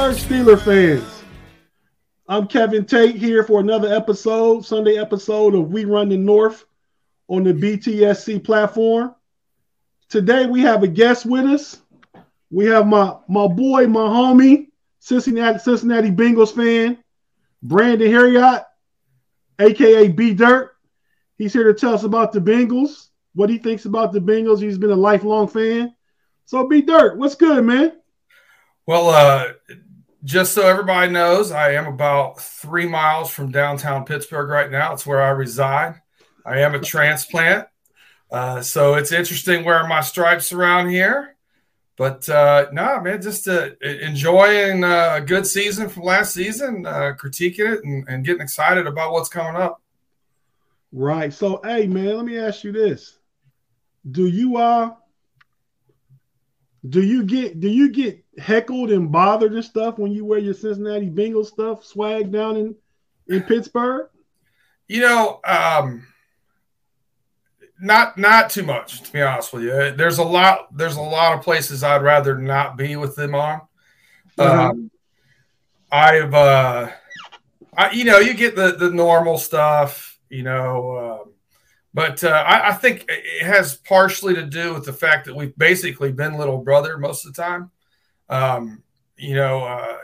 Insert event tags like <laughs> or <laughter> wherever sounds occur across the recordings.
Pittsburgh Steeler fans. I'm Kevin Tate here for another episode, Sunday episode of We Run the North on the BTSC platform. Today we have a guest with us. We have my my boy, my homie, Cincinnati Cincinnati Bengals fan, Brandon Harriot, aka B Dirt. He's here to tell us about the Bengals, what he thinks about the Bengals. He's been a lifelong fan. So B Dirt, what's good, man? Well, uh, just so everybody knows, I am about three miles from downtown Pittsburgh right now. It's where I reside. I am a transplant. Uh, so it's interesting wearing my stripes around here. But uh, no, man, just uh, enjoying uh, a good season from last season, uh, critiquing it and, and getting excited about what's coming up. Right. So, hey, man, let me ask you this: Do you uh, do you get do you get heckled and bothered and stuff when you wear your Cincinnati Bengals stuff swag down in in Pittsburgh? You know, um, not not too much to be honest with you. There's a lot there's a lot of places I'd rather not be with them on. Uh-huh. Um, I've uh, I, you know you get the the normal stuff, you know. Uh, but uh, I, I, think it has partially to do with the fact that we've basically been little brother most of the time. Um, you know, uh,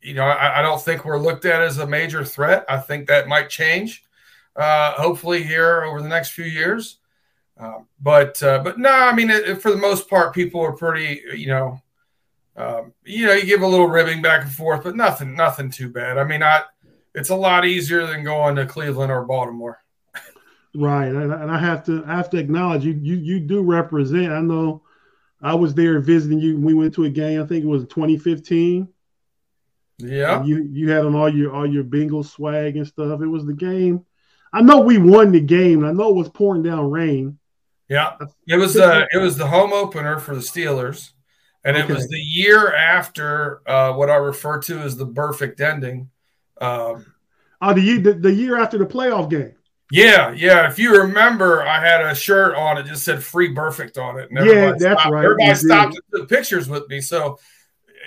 you know, I, I, don't think we're looked at as a major threat. I think that might change, uh, hopefully here over the next few years. Um, but uh, but no, I mean, it, for the most part, people are pretty, you know, um, you know, you give a little ribbing back and forth, but nothing, nothing too bad. I mean, I, it's a lot easier than going to Cleveland or Baltimore. <laughs> Right, and I have to I have to acknowledge you you you do represent. I know I was there visiting you. We went to a game. I think it was 2015. Yeah, you you had on all your all your Bengals swag and stuff. It was the game. I know we won the game. I know it was pouring down rain. Yeah, it was uh it was the home opener for the Steelers, and okay. it was the year after uh, what I refer to as the perfect ending. Um, oh, the year the, the year after the playoff game. Yeah, yeah. If you remember, I had a shirt on it just said "Free Burfict" on it. And yeah, that's stopped, right. Everybody stopped and took pictures with me. So,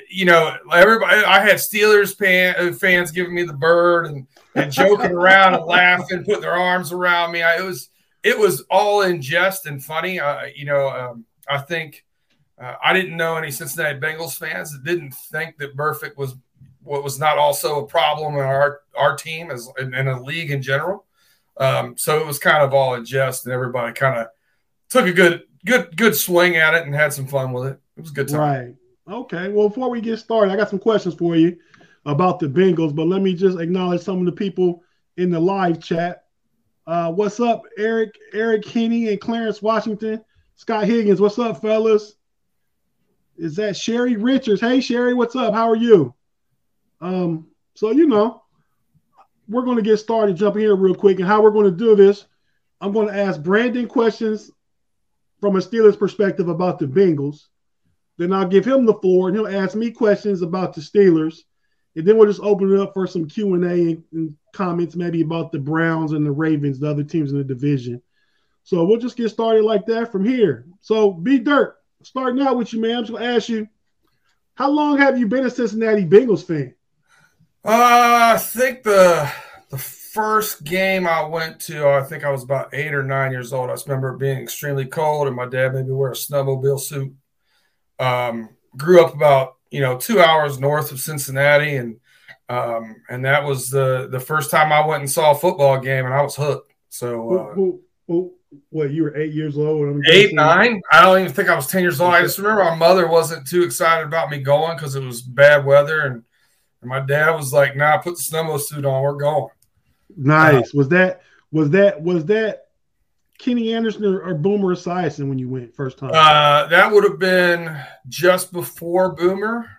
you know, everybody. I had Steelers fan, uh, fans giving me the bird and and joking around and <laughs> laughing, putting their arms around me. I, it was it was all in jest and funny. Uh, you know, um, I think uh, I didn't know any Cincinnati Bengals fans that didn't think that Burfict was what was not also a problem in our our team as in, in a league in general. Um, so it was kind of all in jest, and everybody kind of took a good, good, good swing at it and had some fun with it. It was a good time. Right. Okay. Well, before we get started, I got some questions for you about the Bengals, but let me just acknowledge some of the people in the live chat. Uh, what's up, Eric, Eric Henney, and Clarence Washington, Scott Higgins? What's up, fellas? Is that Sherry Richards? Hey, Sherry, what's up? How are you? Um, so you know, we're going to get started jumping here real quick. And how we're going to do this, I'm going to ask Brandon questions from a Steelers perspective about the Bengals. Then I'll give him the floor, and he'll ask me questions about the Steelers. And then we'll just open it up for some Q and A and comments, maybe about the Browns and the Ravens, the other teams in the division. So we'll just get started like that from here. So, B Dirt, starting out with you, man. I'm just gonna ask you, how long have you been a Cincinnati Bengals fan? Uh, I think the the first game I went to, I think I was about eight or nine years old. I just remember being extremely cold, and my dad made me wear a snowmobile suit. Um, grew up about you know two hours north of Cincinnati, and um, and that was the the first time I went and saw a football game, and I was hooked. So, uh, who, who, what you were eight years old? I'm eight, nine. I don't even think I was ten years old. I just remember my mother wasn't too excited about me going because it was bad weather and and my dad was like, "Nah, put the snowmobile suit on. We're going." Nice. Uh, was that was that was that Kenny Anderson or, or Boomer Esiason when you went first time? Uh, that would have been just before Boomer,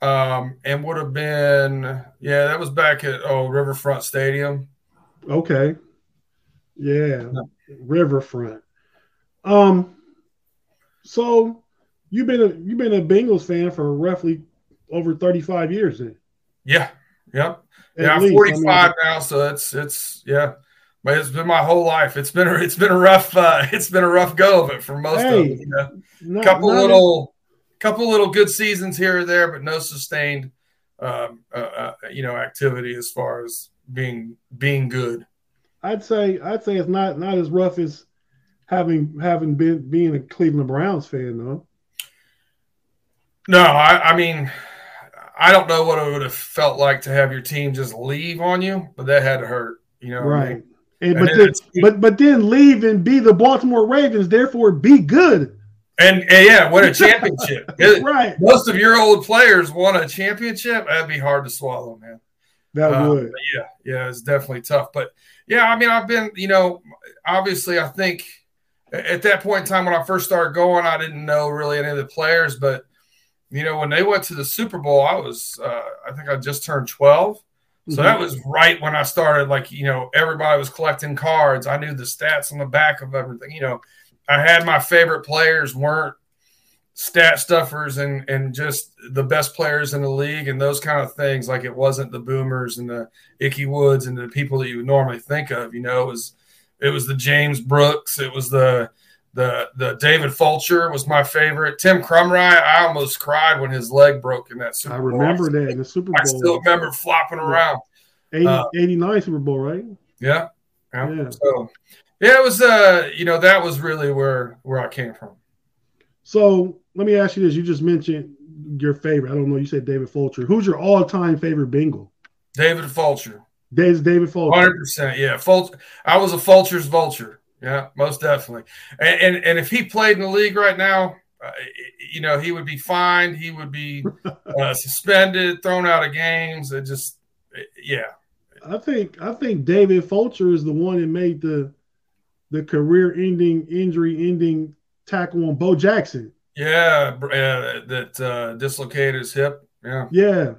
um, and would have been yeah, that was back at oh Riverfront Stadium. Okay. Yeah, Riverfront. Um, so you've been a you've been a Bengals fan for roughly over thirty five years then. Yeah. Yep. At yeah, I'm 45 I mean, now, so it's it's yeah. But it's been my whole life. It's been a, it's been a rough uh, <laughs> it's been a rough go of it for most hey, of it. You know? Not, couple little couple little good seasons here or there, but no sustained um, uh, uh, you know activity as far as being being good. I'd say I'd say it's not not as rough as having having been being a Cleveland Browns fan though. No, I, I mean, I don't know what it would have felt like to have your team just leave on you, but that had to hurt. You know, right? I mean? and, and, but then, but but then leave and be the Baltimore Ravens, therefore be good. And, and yeah, win a championship. <laughs> right. Most of your old players won a championship. That'd be hard to swallow, man. That uh, would. Yeah, yeah, it's definitely tough. But yeah, I mean, I've been, you know, obviously, I think at that point in time when I first started going, I didn't know really any of the players, but you know, when they went to the Super Bowl, I was, uh, I think I just turned 12. So mm-hmm. that was right when I started, like, you know, everybody was collecting cards. I knew the stats on the back of everything. You know, I had my favorite players weren't stat stuffers and and just the best players in the league and those kind of things. Like it wasn't the boomers and the Ickey Woods and the people that you would normally think of. You know, it was it was the James Brooks, it was the the the David Fulcher was my favorite. Tim Krumrie, I almost cried when his leg broke in that Super I remember Bowl. that in the Super Bowl. I still remember flopping around. 80, uh, 89 Super Bowl, right? Yeah. yeah. yeah. So yeah, it was uh, you know, that was really where where I came from. So let me ask you this. You just mentioned your favorite. I don't know, you said David Fulcher. Who's your all-time favorite Bengal? David Fulcher. David David Fulcher. Hundred percent, yeah. Fulcher. I was a Fulcher's vulture. Yeah, most definitely. And, and, and if he played in the league right now, uh, you know, he would be fined. He would be <laughs> uh, suspended, thrown out of games. It just, yeah. I think I think David Fulcher is the one that made the the career-ending, injury-ending tackle on Bo Jackson. Yeah, uh, that uh, dislocated his hip. Yeah, yeah,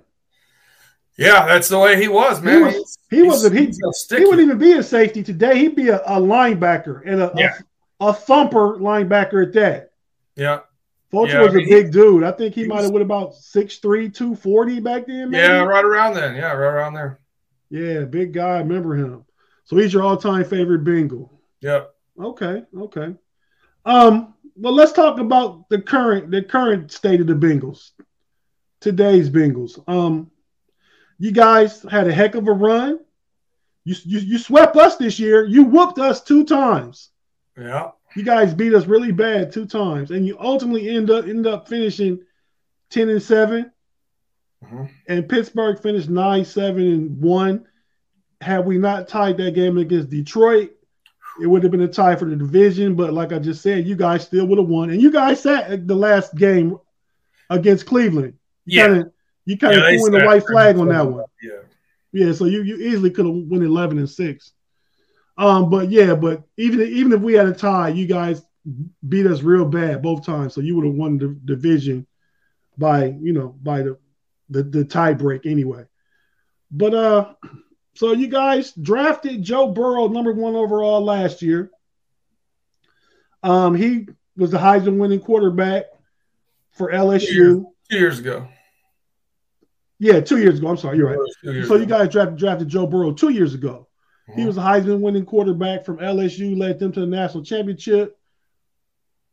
yeah. That's the way he was, man. He was. He, wasn't. He, he wouldn't even be a safety today. He'd be a, a linebacker and a, yeah. a, a thumper linebacker at that. Yeah. Fulcher yeah, was I mean, a big he, dude. I think he, he might have been about 6'3", 240 back then. Maybe. Yeah, right around then. Yeah, right around there. Yeah, big guy. I remember him. So he's your all-time favorite Bengal. Yeah. Okay. Okay. Um. Well, let's talk about the current the current state of the Bengals. Today's Bengals. Um. You guys had a heck of a run. You, you, you swept us this year. You whooped us two times. Yeah. You guys beat us really bad two times, and you ultimately end up end up finishing ten and 7 mm-hmm. And Pittsburgh finished nine, seven, and one. Had we not tied that game against Detroit, it would have been a tie for the division. But like I just said, you guys still would have won. And you guys sat the last game against Cleveland. You yeah. Kinda, you kind of yeah, threw in the white flag on that one. Yeah. Yeah, so you, you easily could have won 11 and 6. Um, but yeah, but even even if we had a tie, you guys beat us real bad both times. So you would have won the division by, you know, by the the, the tie break anyway. But uh so you guys drafted Joe Burrow number one overall last year. Um, he was the Heisman winning quarterback for LSU. Two years, two years ago. Yeah, two years ago. I'm sorry, you're right. So you guys drafted, drafted Joe Burrow two years ago. Mm-hmm. He was a Heisman winning quarterback from LSU, led them to the national championship.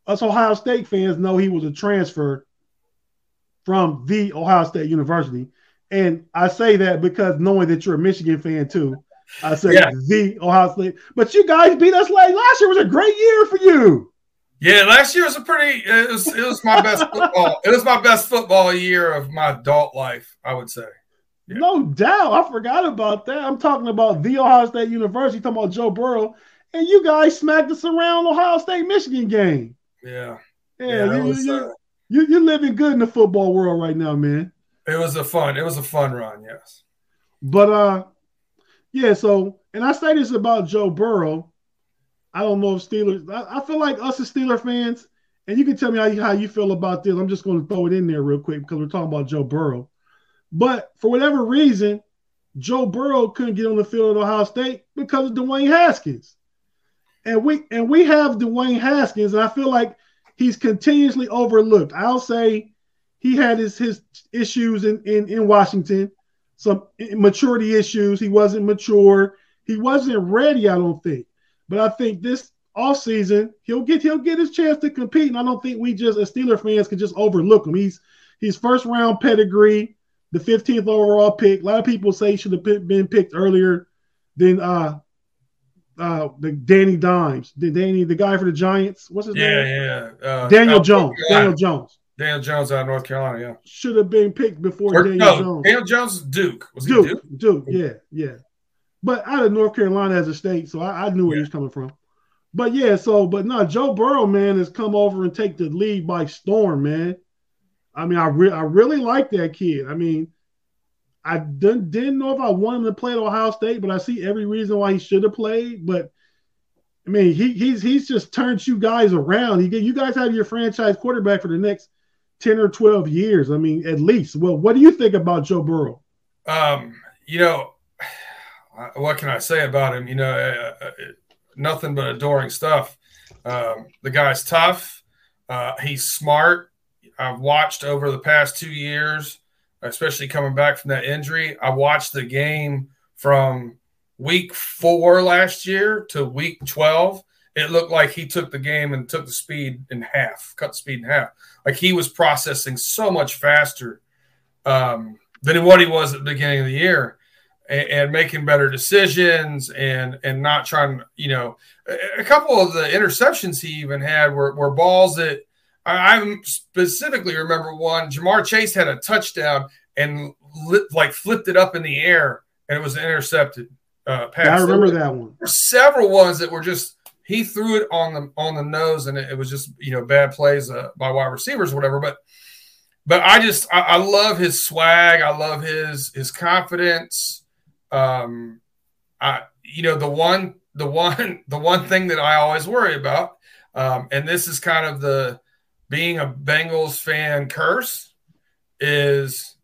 Us Ohio State fans know he was a transfer from the Ohio State University. And I say that because knowing that you're a Michigan fan too, I say yeah. the Ohio State. But you guys beat us late. Last year was a great year for you. Yeah, last year was a pretty. It was. It was my best football. It was my best football year of my adult life. I would say. Yeah. No doubt. I forgot about that. I'm talking about the Ohio State University. Talking about Joe Burrow, and you guys smacked us around Ohio State Michigan game. Yeah. Yeah. yeah you, was, you, uh, you, you're living good in the football world right now, man. It was a fun. It was a fun run. Yes. But uh, yeah. So, and I say this about Joe Burrow I don't know if Steelers. I, I, feel like us as Steeler fans, and you can tell me how you, how you feel about this. I'm just going to throw it in there real quick because we're talking about Joe Burrow. But for whatever reason, Joe Burrow couldn't get on the field at Ohio State because of Dwayne Haskins. And we and we have Dwayne Haskins, and I feel like he's continuously overlooked. I'll say he had his his issues in, in, in Washington, some maturity issues. He wasn't mature. He wasn't ready, I don't think. But I think this all season he'll get he'll get his chance to compete, and I don't think we just as Steeler fans can just overlook him. He's he's first round pedigree, the 15th overall pick. A lot of people say he should have been picked earlier than uh uh the Danny Dimes, the Danny, the guy for the Giants. What's his yeah, name? Yeah, yeah. Uh, Daniel Jones. Daniel Jones. Daniel Jones out of North Carolina. Yeah, should have been picked before or, Daniel no, Jones. Daniel Jones is Duke. Was Duke, Duke? Duke? Yeah, yeah. But out of North Carolina as a state, so I, I knew where yeah. he was coming from. But yeah, so but no, Joe Burrow, man, has come over and take the lead by storm, man. I mean, I re- I really like that kid. I mean, I didn't, didn't know if I wanted him to play at Ohio State, but I see every reason why he should have played. But I mean, he he's he's just turned you guys around. He you guys have your franchise quarterback for the next ten or twelve years. I mean, at least. Well, what do you think about Joe Burrow? Um, you know, what can I say about him? You know, uh, uh, nothing but adoring stuff. Um, the guy's tough. Uh, he's smart. I've watched over the past two years, especially coming back from that injury. I watched the game from week four last year to week 12. It looked like he took the game and took the speed in half, cut speed in half. Like he was processing so much faster um, than what he was at the beginning of the year and, and, making better decisions and and not trying, you know, a, a couple of the interceptions he even had were, were balls that I specifically remember one. Ja'Marr Chase had a touchdown and lit, like flipped it up in the air, and it was intercepted. Uh, pass. Yeah, I remember there, that one. Several ones that were just he threw it on the on the nose, and it, it was just you know bad plays uh, by wide receivers or whatever. But but I just I, I, love his swag. I love his his confidence. Um, I you know the one the one <laughs> the one thing that I always worry about, um, and this is kind of the being a Bengals fan curse is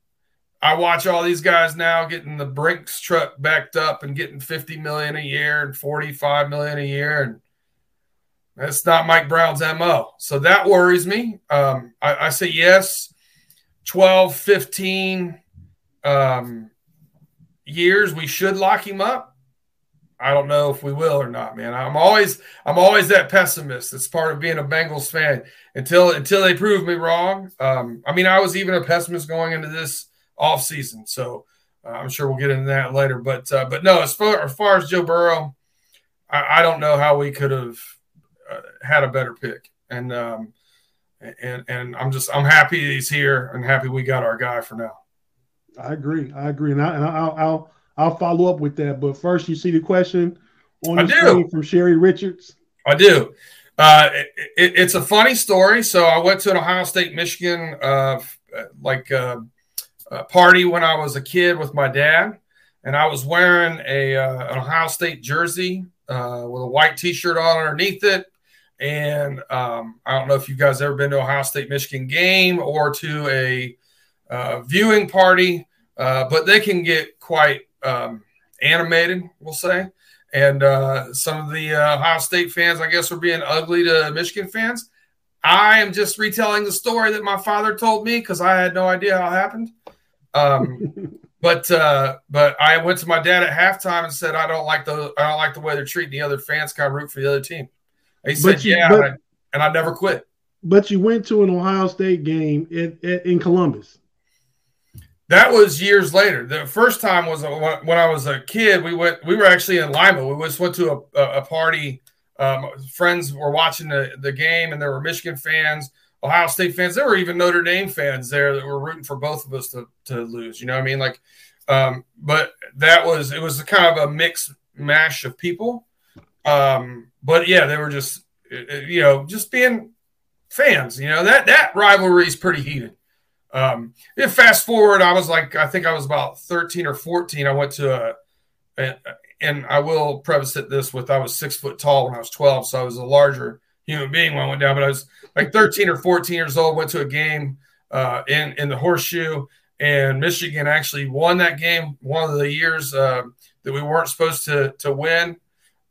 I watch all these guys now getting the Brinks truck backed up and getting 50 million a year and 45 million a year. And that's not Mike Brown's MO. So that worries me. Um, I, I, say yes, 12, 15 um, years, we should lock him up. I don't know if we will or not, man. I'm always I'm always that pessimist. It's part of being a Bengals fan until until they prove me wrong. Um, I mean, I was even a pessimist going into this off season, so uh, I'm sure we'll get into that later. But uh, but no, as far as far as Joe Burrow, I, I don't know how we could have uh, had a better pick, and um, and and I'm just I'm happy he's here and happy we got our guy for now. I agree. I agree, and, I, and I'll, I'll I'll follow up with that. But first, you see the question on the screen from Sherry Richards. I do. Uh, it, it, it's a funny story. So I went to an Ohio State, Michigan, uh, like uh, party when I was a kid with my dad, and I was wearing a uh, an Ohio State jersey uh, with a white T-shirt on underneath it. And um, I don't know if you guys ever been to Ohio State, Michigan game or to a uh, viewing party, but they can get quite um, animated, we'll say. And uh, some of the uh, Ohio State fans, I guess, are being ugly to Michigan fans. I am just retelling the story that my father told me because I had no idea how it happened. Um, <laughs> but uh, but I went to my dad at halftime and said I don't like the I don't like the way they're treating the other fans. Kind of root for the other team. he said, you, "Yeah," but, and, I, and I never quit. But you went to an Ohio State game in, in Columbus. That was years later. The first time was when I was a kid. We went. We were actually in Lima. We just went to a, a party. Um, friends were watching the, the game, and there were Michigan fans, Ohio State fans. There were even Notre Dame fans there that were rooting for both of us to, to lose. You know what I mean? Like, um, but that was it was kind of a mixed mash of people. Um, but yeah, they were just you know just being fans. You know that that rivalry is pretty heated. Um, if fast forward, I was like, I think I was about 13 or 14. I went to a, a, and I will preface it this with I was six foot tall when I was 12, so I was a larger human being when I went down. But I was like 13 or 14 years old. Went to a game uh, in in the horseshoe, and Michigan actually won that game. One of the years uh, that we weren't supposed to to win.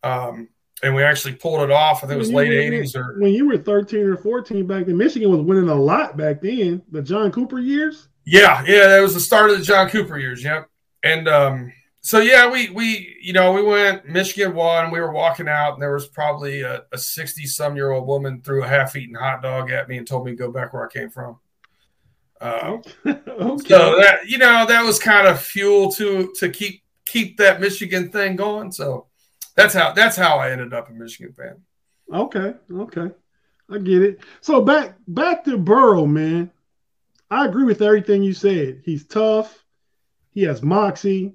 Um, and we actually pulled it off. I think it was late eighties or when you were thirteen or fourteen back then. Michigan was winning a lot back then. The John Cooper years. Yeah, yeah, that was the start of the John Cooper years. Yep, and um, so yeah, we we you know we went Michigan won. We were walking out, and there was probably a sixty some year old woman threw a half eaten hot dog at me and told me to go back where I came from. Uh, <laughs> okay. So that you know that was kind of fuel to to keep keep that Michigan thing going. So that's how that's how I ended up a Michigan fan. Okay, okay, I get it. So back back to Burrow, man. I agree with everything you said. He's tough. He has moxie.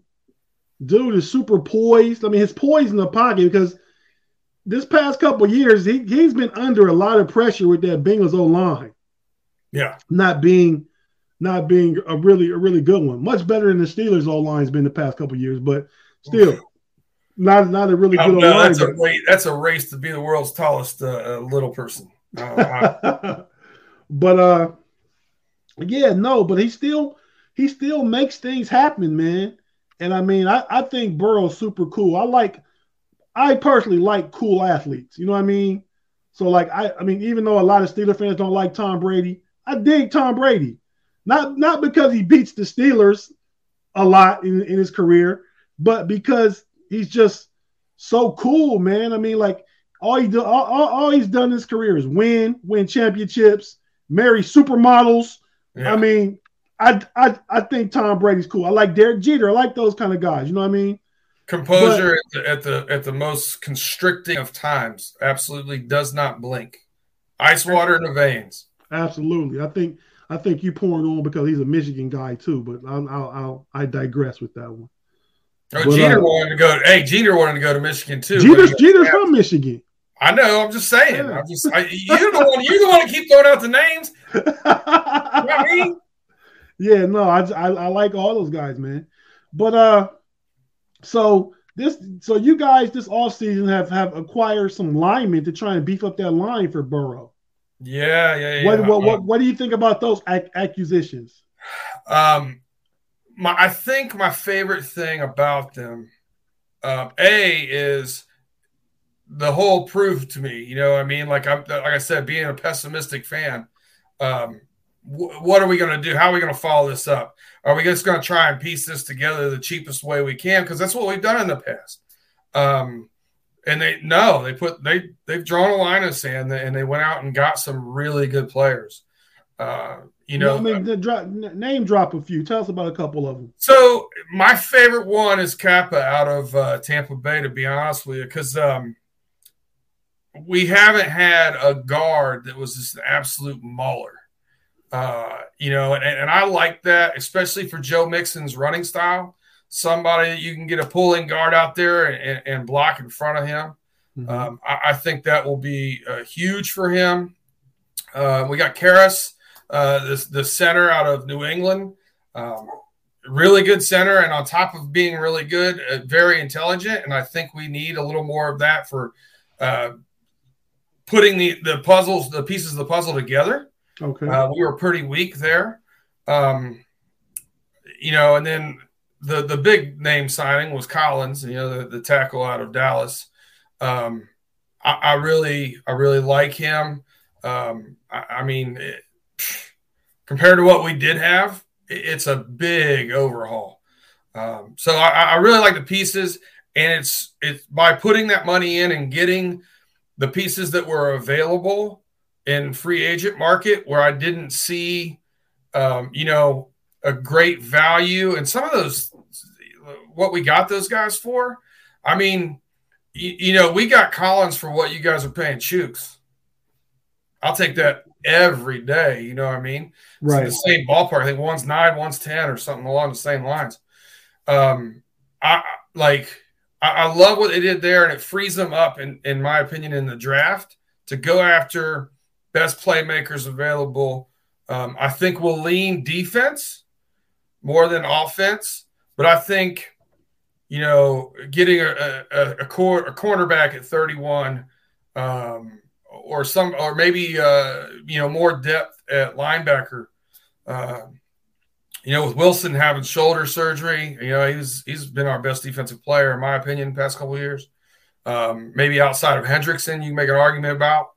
Dude is super poised. I mean, his poise in the pocket because this past couple years he he's been under a lot of pressure with that Bengals O line. Yeah, not being not being a really a really good one. Much better than the Steelers O line's been the past couple years, but still not not a really good. No, that's a race, that's a race to be the world's tallest uh, uh little person. Uh, <laughs> but uh, yeah, no, but he still he still makes things happen, man. And I mean, I, I think Burrow's super cool. I like I personally like cool athletes. You know what I mean? So like I I mean, even though a lot of Steeler fans don't like Tom Brady, I dig Tom Brady. Not not because he beats the Steelers a lot in, in his career, but because he's just so cool, man. I mean, like all he do, all, all, all he's done in his career is win, win championships, marry supermodels. Yeah. I mean, I, I I think Tom Brady's cool. I like Derek Jeter. I like those kind of guys. You know what I mean? Composure but, at, the, at the at the most constricting of times. Absolutely does not blink. Ice water in the veins. Absolutely. I think I think you're pouring on because he's a Michigan guy too. But I'll, I'll, I'll i digress with that one. Oh, but, Jeter uh, wanted to go. Hey, Jeter wanted to go to Michigan too. Jeter's, Jeter's from Michigan. I know. I'm just saying. Yeah. I'm just. I, you're the one. You're the one to keep throwing out the names. <laughs> you know I mean? Yeah. No. I, I I like all those guys, man. But uh, so this so you guys this off season have have acquired some linemen to try and beef up that line for Burrow. Yeah, yeah, yeah. What what, what, what do you think about those ac- accusations? Um, my I think my favorite thing about them, uh, a is the whole proof to me. You know, I mean, like I'm like I said, being a pessimistic fan, um, what are we going to do? How are we going to follow this up? Are we just going to try and piece this together the cheapest way we can? Because that's what we've done in the past. Um, and they no, they put they they've drawn a line in the sand and they went out and got some really good players. Uh, you know, I mean, the drop, name drop a few. Tell us about a couple of them. So my favorite one is Cappa out of uh, Tampa Bay. To be honest with you, because um, we haven't had a guard that was just an absolute mauler. Uh, you know, and, and I like that, especially for Joe Mixon's running style. Somebody that you can get a pulling guard out there and, and block in front of him. Mm-hmm. Um, I, I, think that will be uh, huge for him. Uh, we got Karras, uh, the, the center out of New England. Um, really good center, and on top of being really good, uh, very intelligent. And I think we need a little more of that for uh, putting the the puzzles, the pieces of the puzzle together. Okay, uh, we were pretty weak there. Um, you know, and then the the big name signing was Collins, you know, the, the tackle out of Dallas. Um, I, I, really, I really like him. Um, I, I, mean, it, compared to what we did have, it's a big overhaul. Um, so I, I really like the pieces, and it's it's by putting that money in and getting the pieces that were available in free agent market where I didn't see, um, you know, a great value and some of those, what we got those guys for. I mean, you, you know, we got Collins for what you guys are paying Chuks. I'll take that every day. You know what I mean? Right. It's the same ballpark. I think one's nine, one's 10 or something along the same lines. Um, I like, I, I, love what they did there, and it frees them up, in, in my opinion, in the draft to go after best playmakers available. Um, I think we'll lean defense more than offense, but I think you know getting a a, a, cor- a cornerback at 31 um, or some or maybe uh, you know more depth at linebacker. Uh, you know, with Wilson having shoulder surgery, you know, he's he's been our best defensive player in my opinion the past couple years. Um, maybe outside of Hendrickson, you can make an argument about.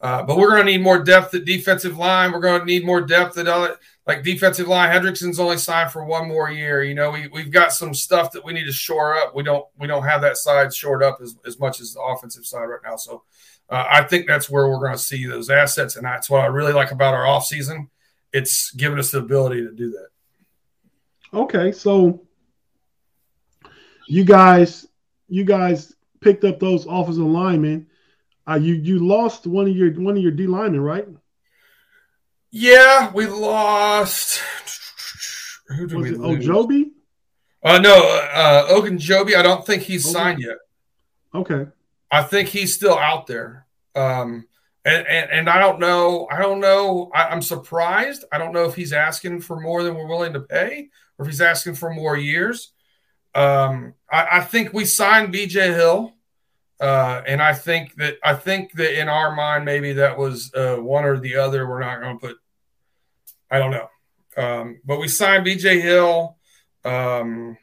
Uh, but we're going to need more depth at defensive line. We're going to need more depth at other, like defensive line. Hendrickson's only signed for one more year. You know, we we've got some stuff that we need to shore up. We don't we don't have that side shored up as, as much as the offensive side right now. So uh, I think that's where we're going to see those assets, and that's what I really like about our offseason it's given us the ability to do that. Okay, so you guys, you guys picked up those offensive linemen. Uh, you you lost one of your one of your D linemen, right? Yeah, we lost. Who did Was we it lose? Ojobi? Uh, no, uh, Ogunjobi. I don't think he's Okay. signed yet. Okay. I think he's still out there. Um, and, and, and I don't know. I don't know. I, I'm surprised. I don't know if he's asking for more than we're willing to pay or if he's asking for more years. Um, I, I think we signed BJ Hill. Uh, and I think that I think that in our mind, maybe that was uh, one or the other. We're not going to put. I don't know, um, but we signed BJ Hill. Um,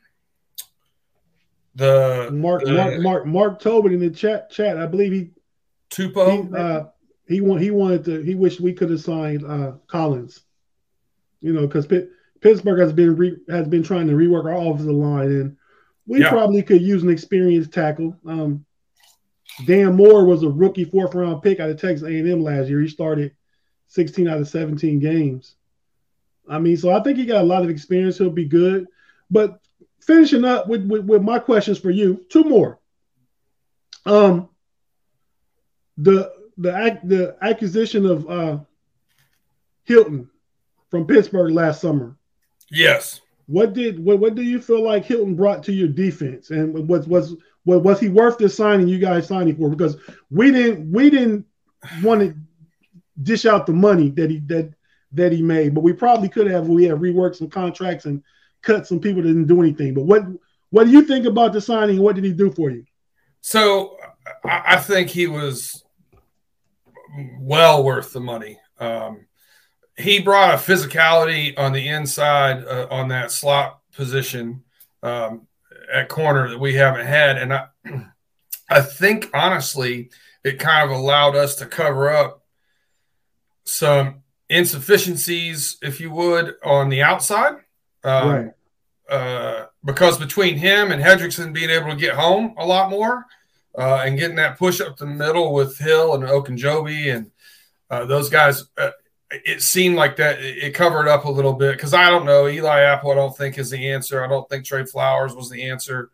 the Mark the Mark Mark Mark Tobin in the chat chat. I believe he Tupo. he uh he want he wanted to he wished we could have signed uh Collins. You know, because Pittsburgh has been re, has been trying to rework our offensive line, and we Yeah. probably could use an experienced tackle. Um, Dan Moore was a rookie fourth round pick out of Texas A&M last year. He started 16 out of 17 games. I mean, so I think he got a lot of experience. He'll be good. But finishing up with, with, with my questions for you, two more. Um, the the the acquisition of uh, Hilton from Pittsburgh last summer. Yes. What did what, what do you feel like Hilton brought to your defense, and was was was, was he worth the signing you guys signing for? Because we didn't we didn't want to dish out the money that he that that he made, but we probably could have. We had reworked some contracts and cut some people that didn't do anything. But what what do you think about the signing? What did he do for you? So I, think he was well worth the money. Um, he brought a physicality on the inside uh, on that slot position um, at corner that we haven't had, and I, <clears throat> I think honestly, it kind of allowed us to cover up some insufficiencies, if you would, on the outside. Um, right. uh, because between him and Hendrickson being able to get home a lot more uh, and getting that push up the middle with Hill and Ogunjobi and uh, those guys, uh, it seemed like that it covered up a little bit. Because I don't know, Eli Apple, I don't think is the answer. I don't think Tre Flowers was the answer.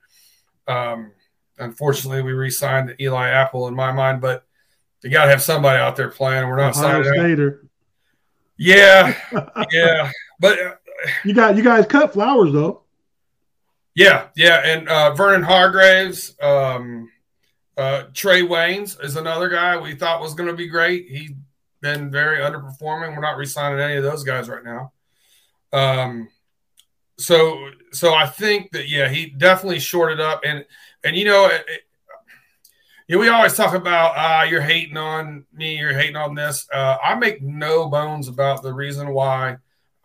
Um, unfortunately, we re-signed Eli Apple in my mind, but you got to have somebody out there playing. We're not Ohio signing. Yeah, <laughs> yeah, but uh, You got you guys cut Flowers though. Yeah, yeah, and uh, Vernon Hargreaves, um, uh, Trae Waynes is another guy we thought was going to be great. He's been very underperforming. We're not re-signing any of those guys right now. Um, so, so I think that yeah, he definitely shorted up, and and you know, it, it, we always talk about ah, you're hating on me, you're hating on this. Uh, I make no bones about the reason why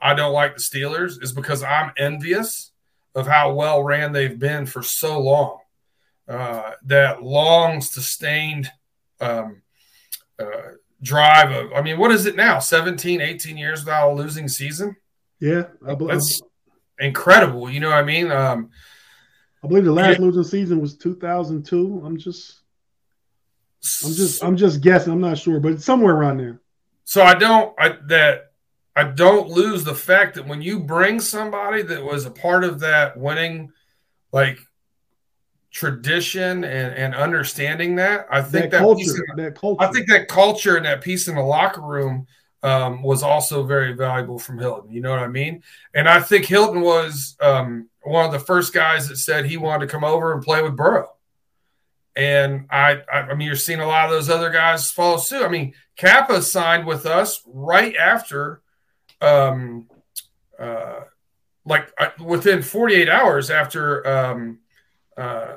I don't like the Steelers is because I'm envious of how well ran they've been for so long. Uh, that long, sustained um, uh, drive of, I mean, what is it now? 17, 18 years without a losing season? Yeah, I, That's incredible. You know what I mean? Um, I believe the last Yeah. losing season was 2002. I'm just I'm just I'm just guessing. I'm not sure, but it's somewhere around there. so I don't, I, that, I don't lose the fact that when you bring somebody that was a part of that winning, like tradition and, and understanding that, I think That, that, piece culture, that culture. I think that culture and that piece in the locker room um, was also very valuable from Hilton. You know what I mean? And I think Hilton was um, one of the first guys that said he wanted to come over and play with Burrow. And I, I, I mean, you're seeing a lot of those other guys follow suit. I mean, Cappa signed with us right after, um, uh, like uh, within 48 hours after, um, uh,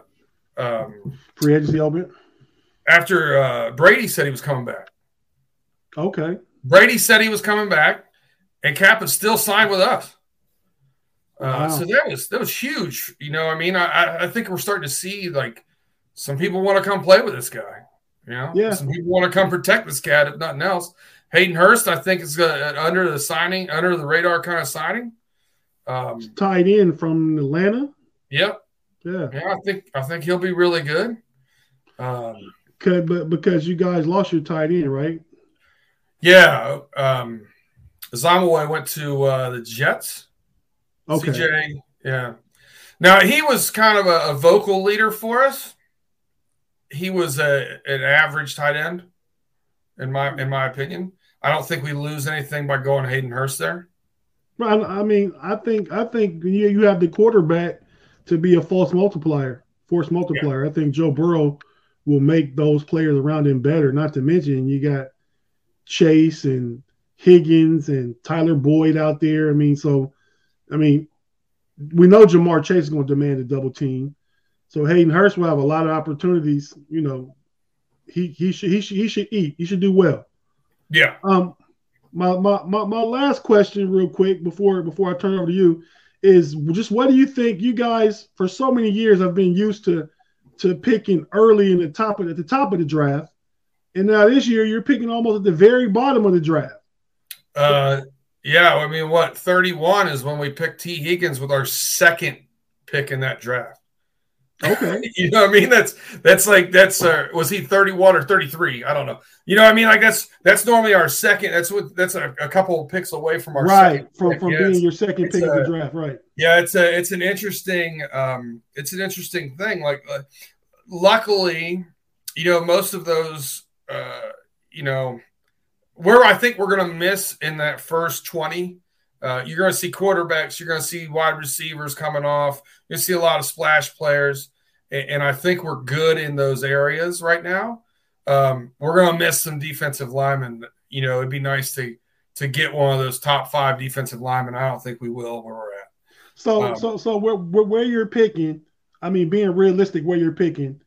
um, free agency open. after uh, Brady said he was coming back. Okay. Brady said he was coming back, and Cappa still signed with us. Uh, Wow. So that was that was huge. You know, I mean, I- I, I think we're starting to see like some people want to come play with this guy. You know, Yeah. Some people want to come protect this cat, if nothing else. Hayden Hurst, I think, is uh, under the signing, under the radar kind of signing. Um, Tied in from Atlanta. yep, Yeah. yeah, I think I think he'll be really good. Um, Okay, but because you guys lost your tight end, right? Yeah, um, Uzomah went to uh, the Jets. Okay. CJ, yeah. Now he was kind of a, a vocal leader for us. He was a, an average tight end, in my in my opinion. I don't think we lose anything by going Hayden Hurst there. Right. I mean, I think I think you you have the quarterback to be a false multiplier, force multiplier. Yeah. I think Joe Burrow will make those players around him better. Not to mention you got Chase and Higgins and Tyler Boyd out there. I mean, so I mean, we know Ja'Marr Chase is going to demand a double team. So Hayden Hurst will have a lot of opportunities. You know, he he should he should he should eat. He should do well. Yeah. Um, my my my, my last question, real quick, before before I turn over to you, is just what do you think? You guys, for so many years, have been used to to picking early in the top of at the top of the draft, and now this year you're picking almost at the very bottom of the draft. Uh, yeah. I mean, what 31 is when we picked Tee Higgins with our second pick in that draft. Okay. <laughs> you know what I mean? That's that's like that's uh was he 31 or 33? I don't know. You know what I mean? I guess that's normally our second. That's what that's a, a couple picks away from our right from, from being your second pick a, of the draft, right? Yeah, it's a it's an interesting um it's an interesting thing. Like uh, luckily, you know, most of those uh you know where I think we're gonna miss in that first 20 uh, you're going to see quarterbacks. You're going to see wide receivers coming off. You see a lot of splash players, and, and I think we're good in those areas right now. Um, we're going to miss some defensive linemen. You know, it'd be nice to to get one of those top five defensive linemen. I don't think we will where we're at. So, um, so, so where, where you're picking? I mean, being realistic, where you're picking,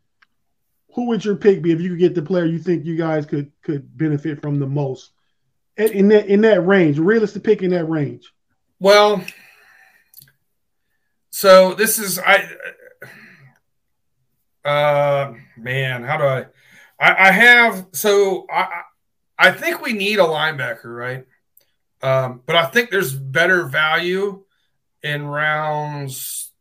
who would your pick be if you could get the player you think you guys could could benefit from the most? In that in that range, realistic pick in that range? Well, so this is I. Uh, man, how do I? I, I have so I I think we need a linebacker, right? Um, but I think there's better value in rounds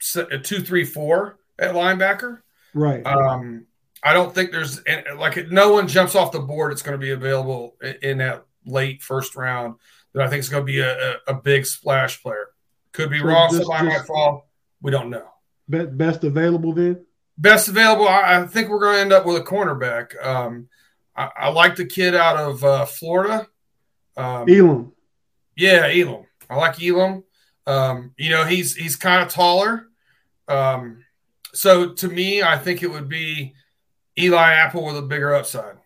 two, three, four at linebacker. Right. Um, I don't think there's like no one jumps off the board. It's going to be available in that late first round that I think is going to be a, a, a big splash player. Could be so wrong. Just, somebody might fall. We don't know. Best available then? Best available. I, I think we're going to end up with a cornerback. Um, I, I, like the kid out of uh, Florida. Um, Elam. Yeah, Elam. I like Elam. Um, you know, he's he's kind of taller. Um, so to me, I think it would be Eli Apple with a bigger upside.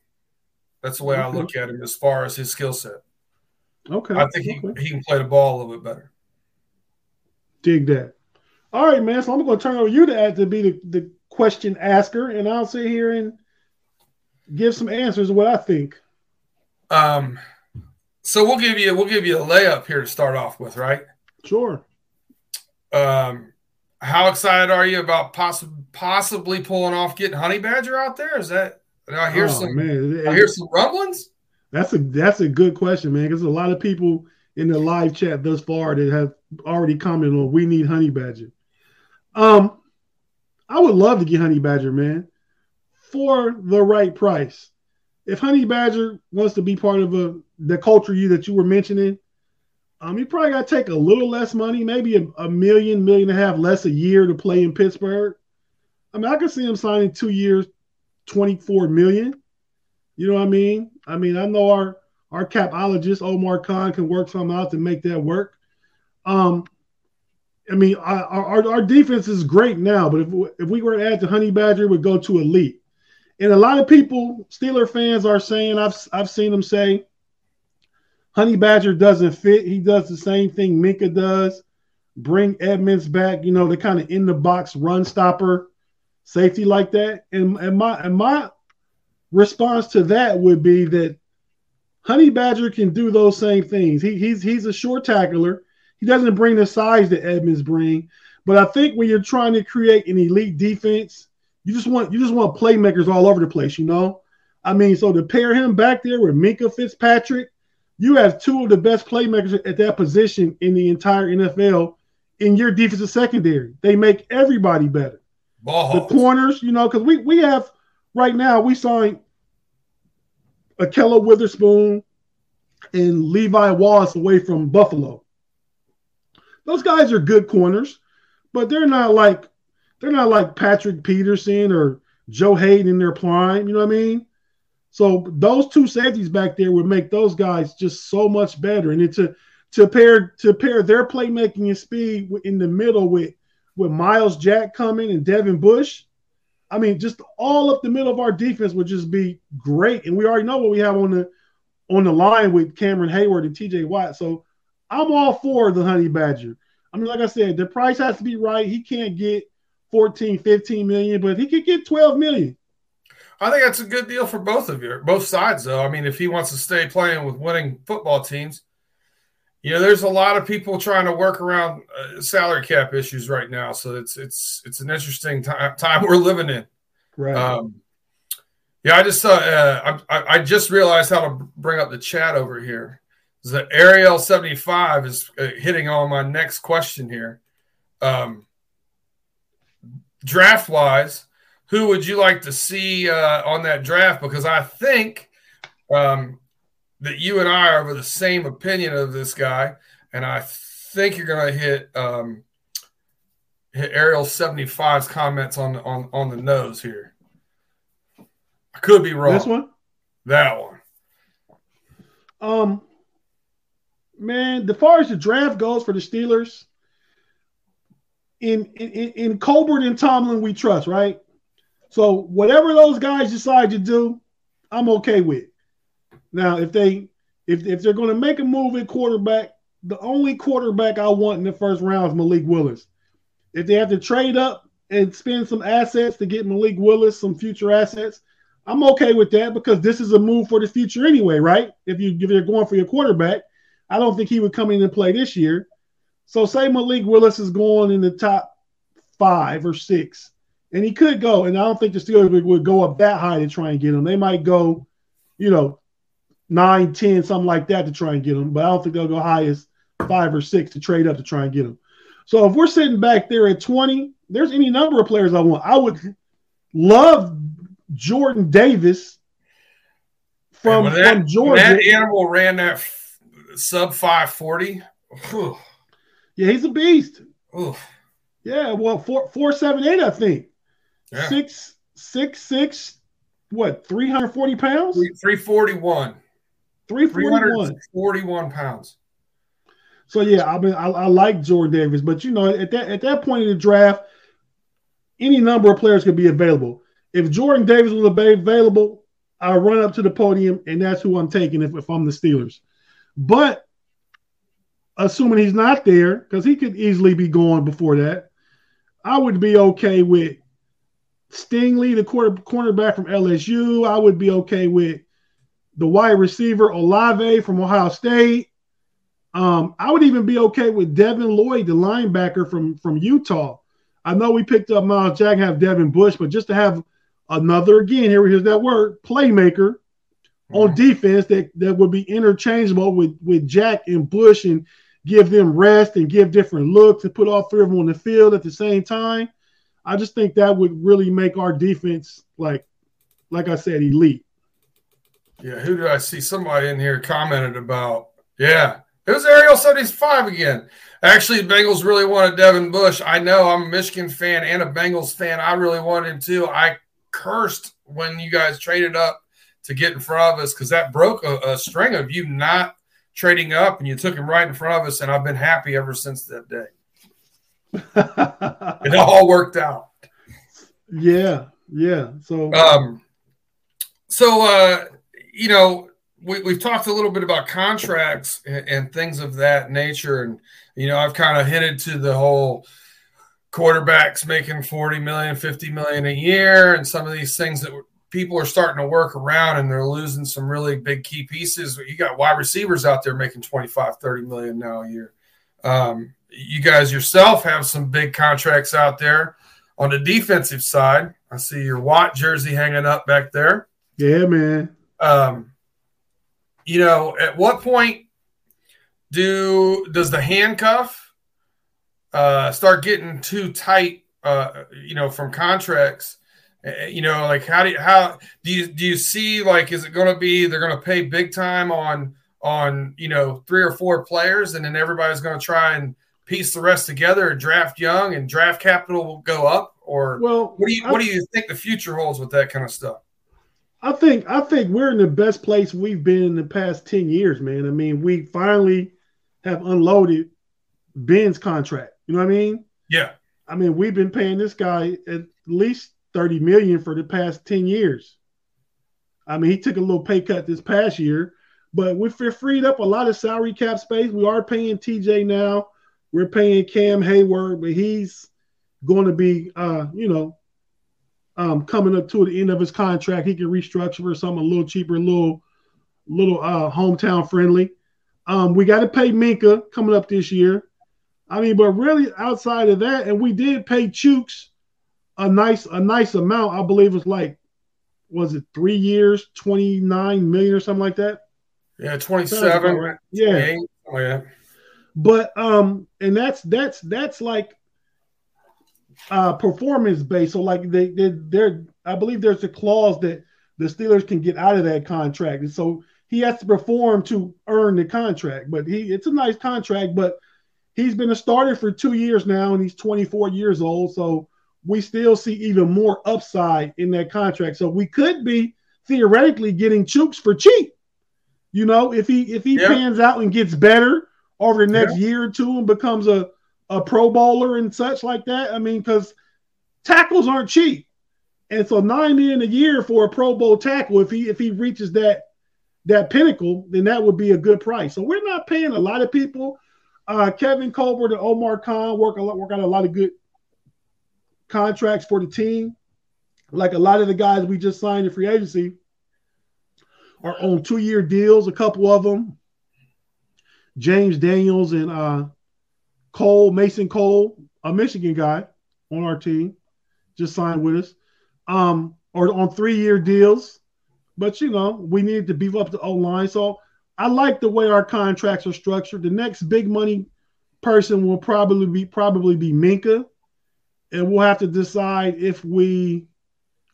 That's the way okay. I look at him as far as his skill set. Okay. I think he, okay. he can play the ball a little bit better. Dig that. All right, man. So I'm going to turn over you to add to be the, the question asker, and I'll sit here and give some answers of what I think. Um, so we'll give you we'll give you a layup here to start off with, right? Sure. Um, how excited are you about possibly possibly pulling off getting Honey Badger out there? Is that I hear oh, some man. I hear some rumblings. That's a that's a good question, man. Because a lot of people in the live chat thus far that have already commented on we need honey badger. Um, I would love to get honey badger, man, for the right price. If honey badger wants to be part of a the culture you that you were mentioning, um, you probably got to take a little less money, maybe a, a million, million and a half less a year to play in Pittsburgh. I mean, I can see him signing two years, 24 million. You know what I mean? I mean, I know our our capologist Omar Khan can work something out to make that work. Um, I mean, our, our, our defense is great now, but if if we were to add to Honey Badger, we would go to elite. And a lot of people, Steeler fans, are saying I've I've seen them say, Honey Badger doesn't fit. He does the same thing Minkah does. Bring Edmunds back, you know, the kind of in the box run stopper safety like that. And, and my and my response to that would be that Honey Badger can do those same things. He, he's he's a short tackler. He doesn't bring the size that Edmunds bring, but I think when you're trying to create an elite defense, you just want you just want playmakers all over the place. You know, I mean, so to pair him back there with Minkah Fitzpatrick, you have two of the best playmakers at that position in the entire NFL in your defensive secondary. They make everybody better. The corners, you know, because we we have right now we signed Ahkello Witherspoon, and Levi Wallace away from Buffalo. Those guys are good corners, but they're not like they're not like Patrick Peterson or Joe Haden in their prime. You know what I mean? So those two safeties back there would make those guys just so much better. And to to pair to pair their playmaking and speed in the middle with with Myles Jack coming and Devin Bush, I mean, just all up the middle of our defense would just be great. And we already know what we have on the on the line with Cameron Heyward and TJ Watt. So I'm all for the Honey Badger. I mean, like I said, the price has to be right. He can't get 14, 15 million, but he could get 12 million. I think that's a good deal for both of you, both sides, though. I mean, if he wants to stay playing with winning football teams, you know, there's a lot of people trying to work around uh, salary cap issues right now. So it's it's it's an interesting time time we're living in. Right. Um, yeah, I just uh, I, I just realized how to bring up the chat over here. The Ariel seventy five is uh, hitting on my next question here. Um, draft wise, who would you like to see uh, on that draft? Because I think um, that you and I are of the same opinion of this guy, and I think you're going to hit um, hit Ariel 75's comments on on on the nose here. I could be wrong. This one, that one. Um, man, as far as the draft goes for the Steelers, in in in Colbert and Tomlin, we trust, right? So whatever those guys decide to do, I'm okay with. Now, if they if if they're going to make a move at quarterback, the only quarterback I want in the first round is Malik Willis. If they have to trade up and spend some assets to get Malik Willis some future assets, I'm okay with that because this is a move for the future anyway, right? If you if you're going for your quarterback, I don't think he would come in and play this year. So say Malik Willis is going in the top five or six, and he could go, and I don't think the Steelers would go up that high to try and get him. They might go, you know, nine, ten, something like that to try and get him. But I don't think they'll go high as five or six to trade up to try and get him. So if we're sitting back there at 20, there's any number of players I want. I would love Jordan Davis from, that, from Georgia. that animal ran that sub 540. Yeah, he's a beast. Oof. Yeah, well, four four seven eight, I think. Yeah. Six six six, what, 340 pounds? 341. 341. 41 pounds. So yeah, I mean, I, I, like Jordan Davis, but you know, at that at that point in the draft, any number of players could be available. If Jordan Davis was available, I run up to the podium, and that's who I'm taking if, if I'm the Steelers. But assuming he's not there, because he could easily be gone before that, I would be okay with Stingley, the quarter, cornerback from LSU. I would be okay with the wide receiver Olave from Ohio State. Um, I would even be okay with Devin Lloyd, the linebacker from from Utah. I know we picked up Myles Jack, and have Devin Bush, but just to have another again, here here's that word, playmaker mm-hmm. on defense that that would be interchangeable with with Jack and Bush and give them rest and give different looks and put all three of them on the field at the same time. I just think that would really make our defense like like I said, elite. Yeah, who did I see? Somebody in here commented about. Yeah, it was Ariel 75 again. Actually, Bengals really wanted Devin Bush. I know I'm a Michigan fan and a Bengals fan. I really wanted him too. I cursed when you guys traded up to get in front of us because that broke a, a, string of you not trading up and you took him right in front of us. And I've been happy ever since that day. <laughs> it all worked out. Yeah, yeah. So, um, so uh, you know, we, we've talked a little bit about contracts and, and things of that nature. And, you know, I've kind of hinted to the whole quarterbacks making 40 million, 50 million a year, and some of these things that people are starting to work around and they're losing some really big key pieces. You got wide receivers out there making 25, 30 million now a year. Um, you guys yourself have some big contracts out there on the defensive side. I see your Watt jersey hanging up back there. Yeah, man. Um, you know, at what point do does the handcuff uh, start getting too tight? Uh, you know, from contracts. Uh, you know, like how do you, how do you do you see like is it going to be they're going to pay big time on on you know three or four players, and then everybody's going to try and piece the rest together and draft young, and draft capital will go up? Or well, what do you what do you think the future holds with that kind of stuff? I think I think we're in the best place we've been in the past ten years, man. I mean, we finally have unloaded Ben's contract. You know what I mean? Yeah. I mean, we've been paying this guy at least 30 million for the past 10 years. I mean, he took a little pay cut this past year, but we've freed up a lot of salary cap space. We are paying TJ now. We're paying Cam Heyward, but he's going to be, uh, you know, um, coming up to the end of his contract. He can restructure for something a little cheaper, a little, little uh, hometown friendly. Um, we got to pay Minkah coming up this year. I mean, but really outside of that, and we did pay Chuks a nice a nice amount. I believe it's like was it three years, twenty nine million or something like that. Yeah, twenty seven. Yeah. Oh, yeah. But um, and that's that's that's like uh performance based. So like they they they're I believe there's a clause that the Steelers can get out of that contract, and so he has to perform to earn the contract. But he it's a nice contract, but he's been a starter for two years now, and he's 24 years old. So we still see even more upside in that contract. So we could be theoretically getting Chuks for cheap. You know, if he if he yeah. pans out and gets better over the next yeah. year or two and becomes a a Pro Bowler and such like that. I mean, because tackles aren't cheap, and so nine million a year for a Pro Bowl tackle, if he if he reaches that that pinnacle, then that would be a good price. So we're not paying a lot of people uh, Kevin Colbert and Omar Khan work a lot, work out a lot of good contracts for the team. Like a lot of the guys we just signed in free agency are on two-year deals. A couple of them, James Daniels and uh, Cole Mason Cole, a Michigan guy on our team, just signed with us, um, or on three-year deals. But you know, we needed to beef up the O line, so I like the way our contracts are structured. The next big money person will probably be probably be Minkah, and we'll have to decide if we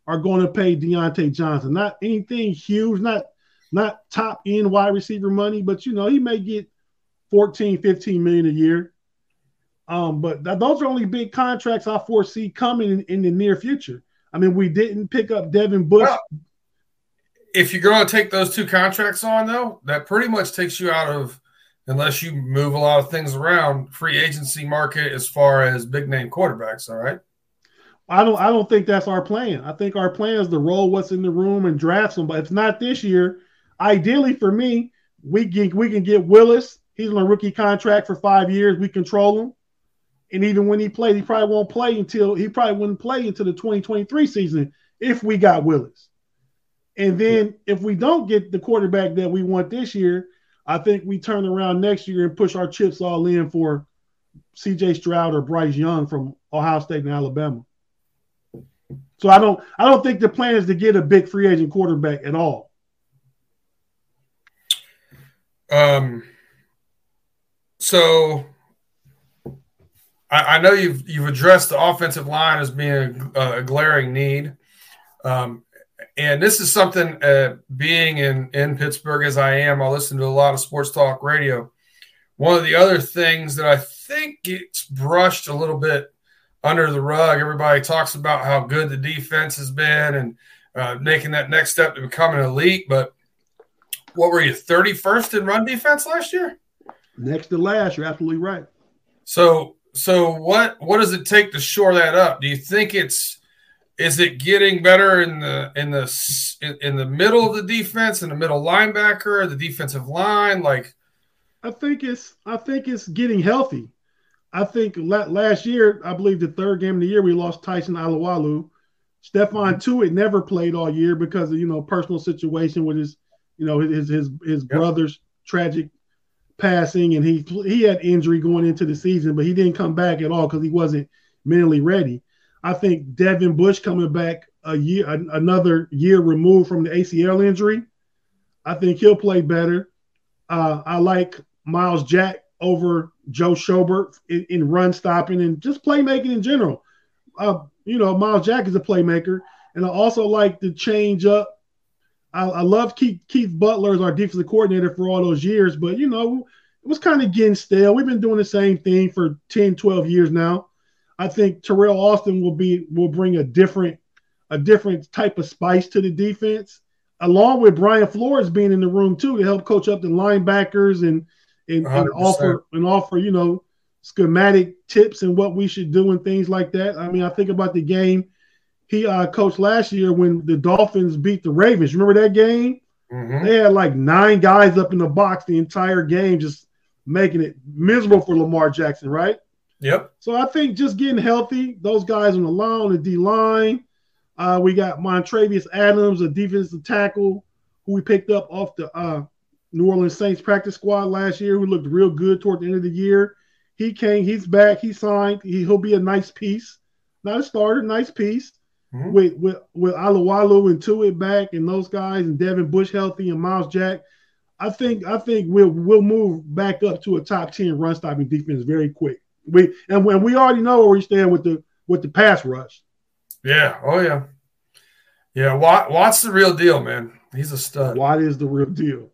are going to pay Diontae Johnson. Not anything huge, not not top end wide receiver money, but you know he may get 14, 15 million a year. Um, but th- those are only big contracts I foresee coming in, in, the near future. I mean, we didn't pick up Devin Bush. Well, if you're going to take those two contracts on, though, that pretty much takes you out of, unless you move a lot of things around, free agency market as far as big name quarterbacks. All right. I don't. I don't think that's our plan. I think our plan is to roll what's in the room and draft some. But if not this year, ideally for me, we can we can get Willis. He's on a rookie contract for five years. We control him, and even when he played, he probably won't play until he probably wouldn't play until the 2023 season if we got Willis. And then if we don't get the quarterback that we want this year, I think we turn around next year and push our chips all in for CJ Stroud or Bryce Young from Ohio State and Alabama. So I don't I don't think the plan is to get a big free agent quarterback at all. Um so I, I know you've you've addressed the offensive line as being a, a glaring need. Um, and this is something uh, being in in Pittsburgh as I am, I listen to a lot of sports talk radio. One of the other things that I think gets brushed a little bit under the rug, everybody talks about how good the defense has been and uh, making that next step to become an elite. But what were you, 31st in run defense last year? Next to last, you're absolutely right. So, so what what does it take to shore that up? Do you think it's is it getting better in the in the in the middle of the defense, in the middle linebacker, the defensive line? Like, I think it's I think it's getting healthy. I think last year, I believe the third game of the year, we lost Tyson Alualu. Stephon mm-hmm. Tuitt never played all year because of you know personal situation with his you know his his his yep. brother's tragic passing, and he he had injury going into the season, but he didn't come back at all because he wasn't mentally ready. I think Devin Bush coming back a year, another year removed from the ACL injury. I think he'll play better. Uh, I like Myles Jack over Joe Schobert in, in, run stopping and just playmaking in general. Uh, you know, Myles Jack is a playmaker, and I also like to change up I, I love Keith, Keith Butler as our defensive coordinator for all those years, but you know, it was kind of getting stale. We've been doing the same thing for 10, 12 years now. I think Teryl Austin will be will bring a different a different type of spice to the defense, along with Brian Flores being in the room too to help coach up the linebackers and and, and offer and offer you know schematic tips and what we should do and things like that. I mean, I think about the game he uh, coached last year when the Dolphins beat the Ravens. Remember that game? Mm-hmm. They had like nine guys up in the box the entire game, just making it miserable for Lamar Jackson, right? Yep. So I think just getting healthy, those guys on the line, on the D line. Uh, we got Montravius Adams, a defensive tackle who we picked up off the uh, New Orleans Saints practice squad last year, who looked real good toward the end of the year. He came, he's back, he signed, he, will be a nice piece. Not a starter, nice piece. Mm-hmm. With with with Alualu and Tuitt back and those guys and Devin Bush healthy and Myles Jack, I think I think we'll we'll move back up to a top ten run stopping defense very quick. We and when we already know where we stand with the with the pass rush. Yeah. Oh yeah. Yeah. Watt, Watt's the real deal, man. He's a stud. Watt is the real deal.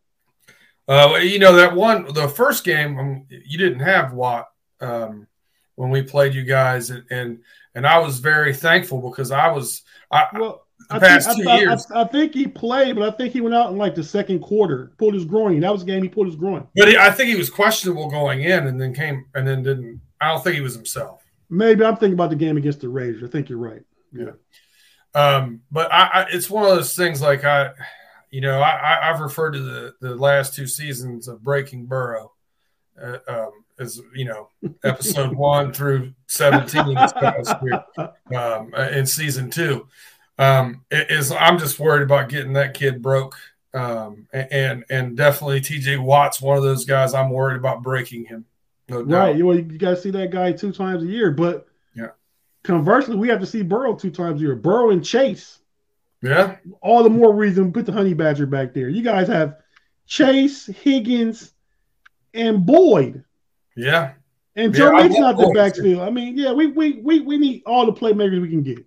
Uh, you know that one, the first game, um, you didn't have Watt um, when we played you guys, and, and and I was very thankful because I was I, well. The I past think, two I, years, I, I, think he played, but I think he went out in like the second quarter, pulled his groin. That was the game he pulled his groin. But he, I think he was questionable going in, and then came and then didn't. I don't think he was himself. Maybe I'm thinking about the game against the Raiders. I think you're right. Yeah. Um, but I, it's one of those things like I, you know, I, I've referred to the the last two seasons of Breaking Burrow. Uh, um, as you know, episode one through 17 um, in season two. Um, is I'm just worried about getting that kid broke. Um, and and definitely TJ Watt's one of those guys I'm worried about breaking him. No right. You, you got to see that guy two times a year. But yeah, conversely, we have to see Burrow two times a year. Burrow and Chase. Yeah. All the more reason put the honey badger back there. You guys have Chase, Higgins, and Boyd. Yeah. And Joe yeah, Mixon out the backfield. I mean, yeah, we, we we we need all the playmakers we can get.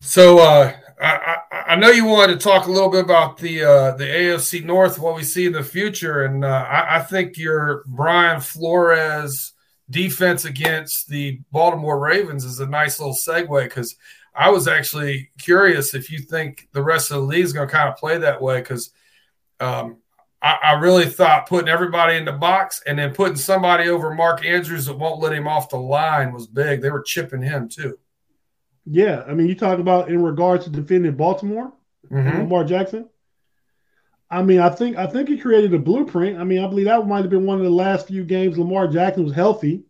So uh, I, I know you wanted to talk a little bit about the uh, the AFC North, what we see in the future, and uh, I, I think your Brian Flores defense against the Baltimore Ravens is a nice little segue because I was actually curious if you think the rest of the league is going to kind of play that way because um, I, I, really thought putting everybody in the box and then putting somebody over Mark Andrews that won't let him off the line was big. They were chipping him too. Yeah, I mean, you talk about in regards to defending Baltimore, mm-hmm. Lamar Jackson. I mean, I think I think he created a blueprint. I mean, I believe that might have been one of the last few games Lamar Jackson was healthy.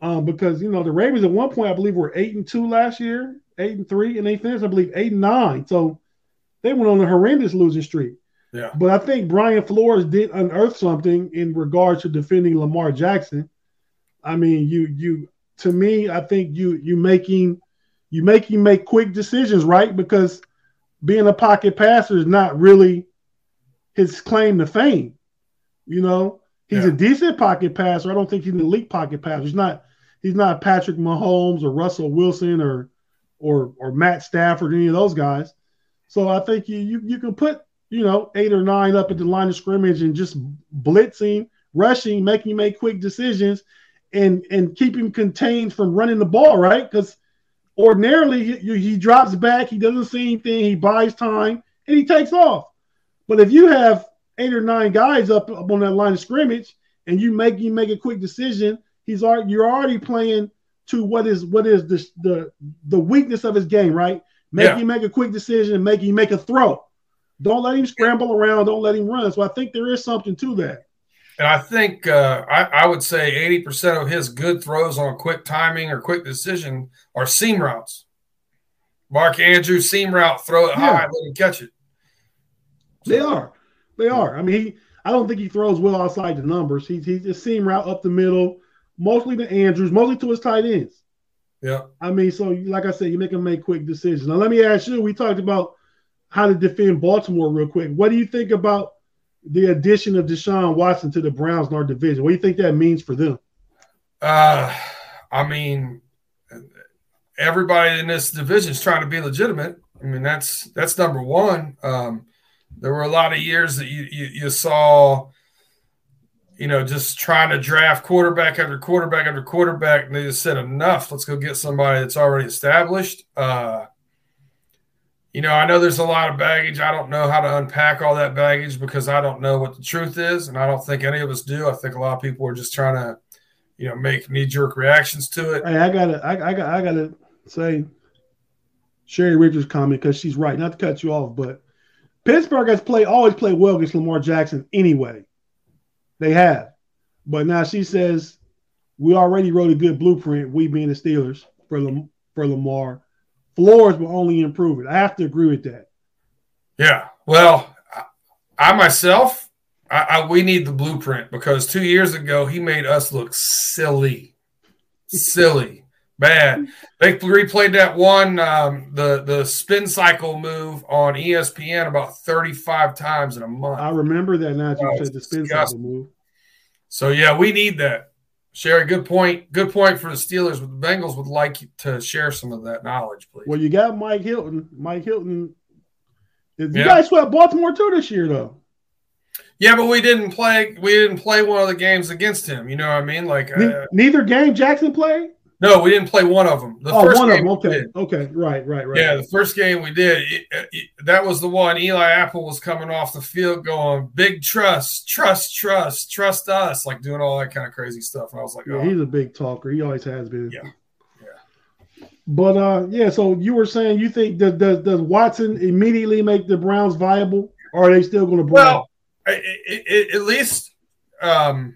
Um, because you know the Ravens at one point I believe were eight and two last year, eight and three, and they finished I believe eight and nine. So they went on a horrendous losing streak. Yeah. But I think Brian Flores did unearth something in regards to defending Lamar Jackson. I mean, you you to me, I think you you making you make you make quick decisions, right? Because being a pocket passer is not really his claim to fame. You know, he's yeah. a decent pocket passer. I don't think he's an elite pocket passer. He's not he's not Patrick Mahomes or Russell Wilson or or or Matt Stafford, any of those guys. So I think you you, you can put you know, eight or nine up at the line of scrimmage and just blitzing, rushing, making make quick decisions, and and keep him contained from running the ball, right? Because ordinarily he, he drops back, he doesn't see anything, he buys time, and he takes off. But if you have eight or nine guys up, up on that line of scrimmage and you make you make a quick decision, he's already you're already playing to what is what is the the the weakness of his game, right? Make yeah. him make a quick decision and make you make a throw. Don't let him scramble around. Don't let him run. So I think there is something to that. And I think uh, I, I, would say 80% of his good throws on quick timing or quick decision are seam routes. Mark Andrews, seam route, throw it yeah. high, let him catch it. So, they are. They are. I mean, he, I don't think he throws well outside the numbers. He's, he's a seam route up the middle, mostly to Andrews, mostly to his tight ends. Yeah. I mean, so like I said, you make him make quick decisions. Now, let me ask you we talked about how to defend Baltimore real quick. What do you think about the addition of Deshaun Watson to the Browns in our division? What do you think that means for them? Uh, I mean, everybody in this division is trying to be legitimate. I mean, that's that's number one. Um, there were a lot of years that you, you, you saw, you know, just trying to draft quarterback after quarterback after quarterback, and they just said enough. Let's go get somebody that's already established. Uh, you know, I know there's a lot of baggage. I don't know how to unpack all that baggage because I don't know what the truth is, and I don't think any of us do. I think a lot of people are just trying to, you know, make knee jerk reactions to it. Hey, I gotta, I, got, I gotta say, Sherry Richards' comment because she's right. Not to cut you off, but Pittsburgh has played always played well against Lamar Jackson anyway. They have, but now she says we already wrote a good blueprint. We being the Steelers for Lam- for Lamar Flores will only improve it. I have to agree with that. Yeah. Well, I myself, I, I, we need the blueprint because two years ago he made us look silly, silly, bad. They replayed that one, um, the the spin cycle move on ESPN about thirty five times in a month. I remember that now. You said the spin disgusting. cycle move. So yeah, we need that. Sherry, good point. Good point for the Steelers. The Bengals would like to share some of that knowledge, please. Well, you got Mike Hilton. Mike Hilton. You yeah. guys swept Baltimore too this year, though. Yeah, but we didn't play. We didn't play one of the games against him. You know what I mean? Like uh, neither game Jackson played. No, we didn't play one of them. The oh, first one of them. Okay, okay, right, right, right. Yeah, the first game we did, it, it, that was the one. Eli Apple was coming off the field, going big trust, trust, trust, trust us, like doing all that kind of crazy stuff. And I was like, yeah, oh. he's a big talker. He always has been. Yeah, yeah. But uh, yeah. So you were saying you think does does, does Watson immediately make the Browns viable, or are they still going to? Well, at least. Um,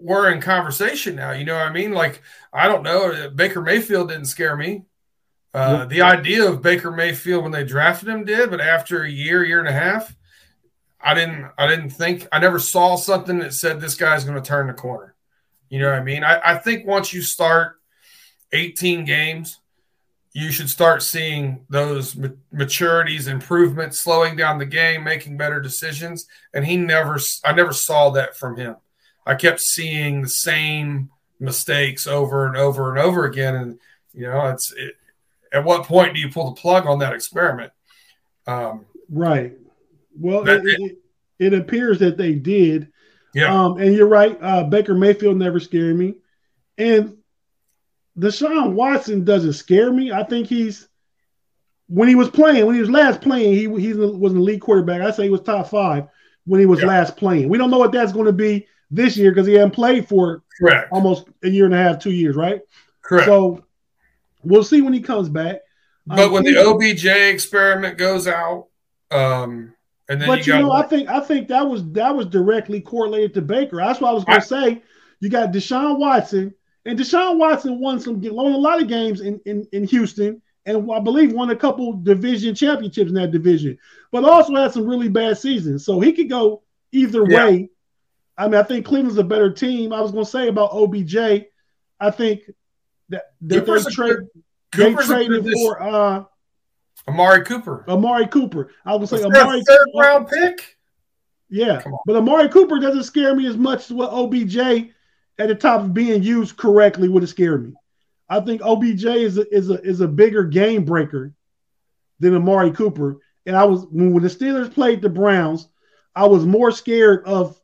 we're in conversation now. You know what I mean? Like, I don't know. Baker Mayfield didn't scare me. Uh. The idea of Baker Mayfield when they drafted him did, but after a year, year and a half, I didn't. I didn't think. I never saw something that said this guy's going to turn the corner. You know what I mean? I, I think once you start 18 games, you should start seeing those maturities, improvements, slowing down the game, making better decisions. And he never. I never saw that from him. I kept seeing the same mistakes over and over and over again. And, you know, it's it, at what point do you pull the plug on that experiment? Um, right. Well, it, it, it, appears that they did. Yeah. Um, and you're right. Uh, Baker Mayfield never scared me. And Deshaun Watson doesn't scare me. I think he's when he was playing, when he was last playing, he, he was an elite quarterback. I say he was top five when he was yeah. last playing. We don't know what that's going to be this year because he hadn't played for Correct. almost a year and a half, two years, right? Correct. So we'll see when he comes back. But um, when the OBJ experiment goes out, um, and then but you, you know, I think I think that was that was directly correlated to Baker. That's what I was going to say. You got Deshaun Watson, and Deshaun Watson won some won a lot of games in, in in Houston, and I believe won a couple division championships in that division, but also had some really bad seasons. So he could go either yeah. way I mean, I think Cleveland's a better team. I was going to say about OBJ. I think that, that they trade they traded for uh, Amari Cooper. Amari Cooper. I was going to say Amari third round pick. Yeah, but Amari Cooper doesn't scare me as much as what OBJ at the top of being used correctly would have scared me. I think OBJ is a, is a is a bigger game breaker than Amari Cooper. And I was when, when the Steelers played the Browns, I was more scared of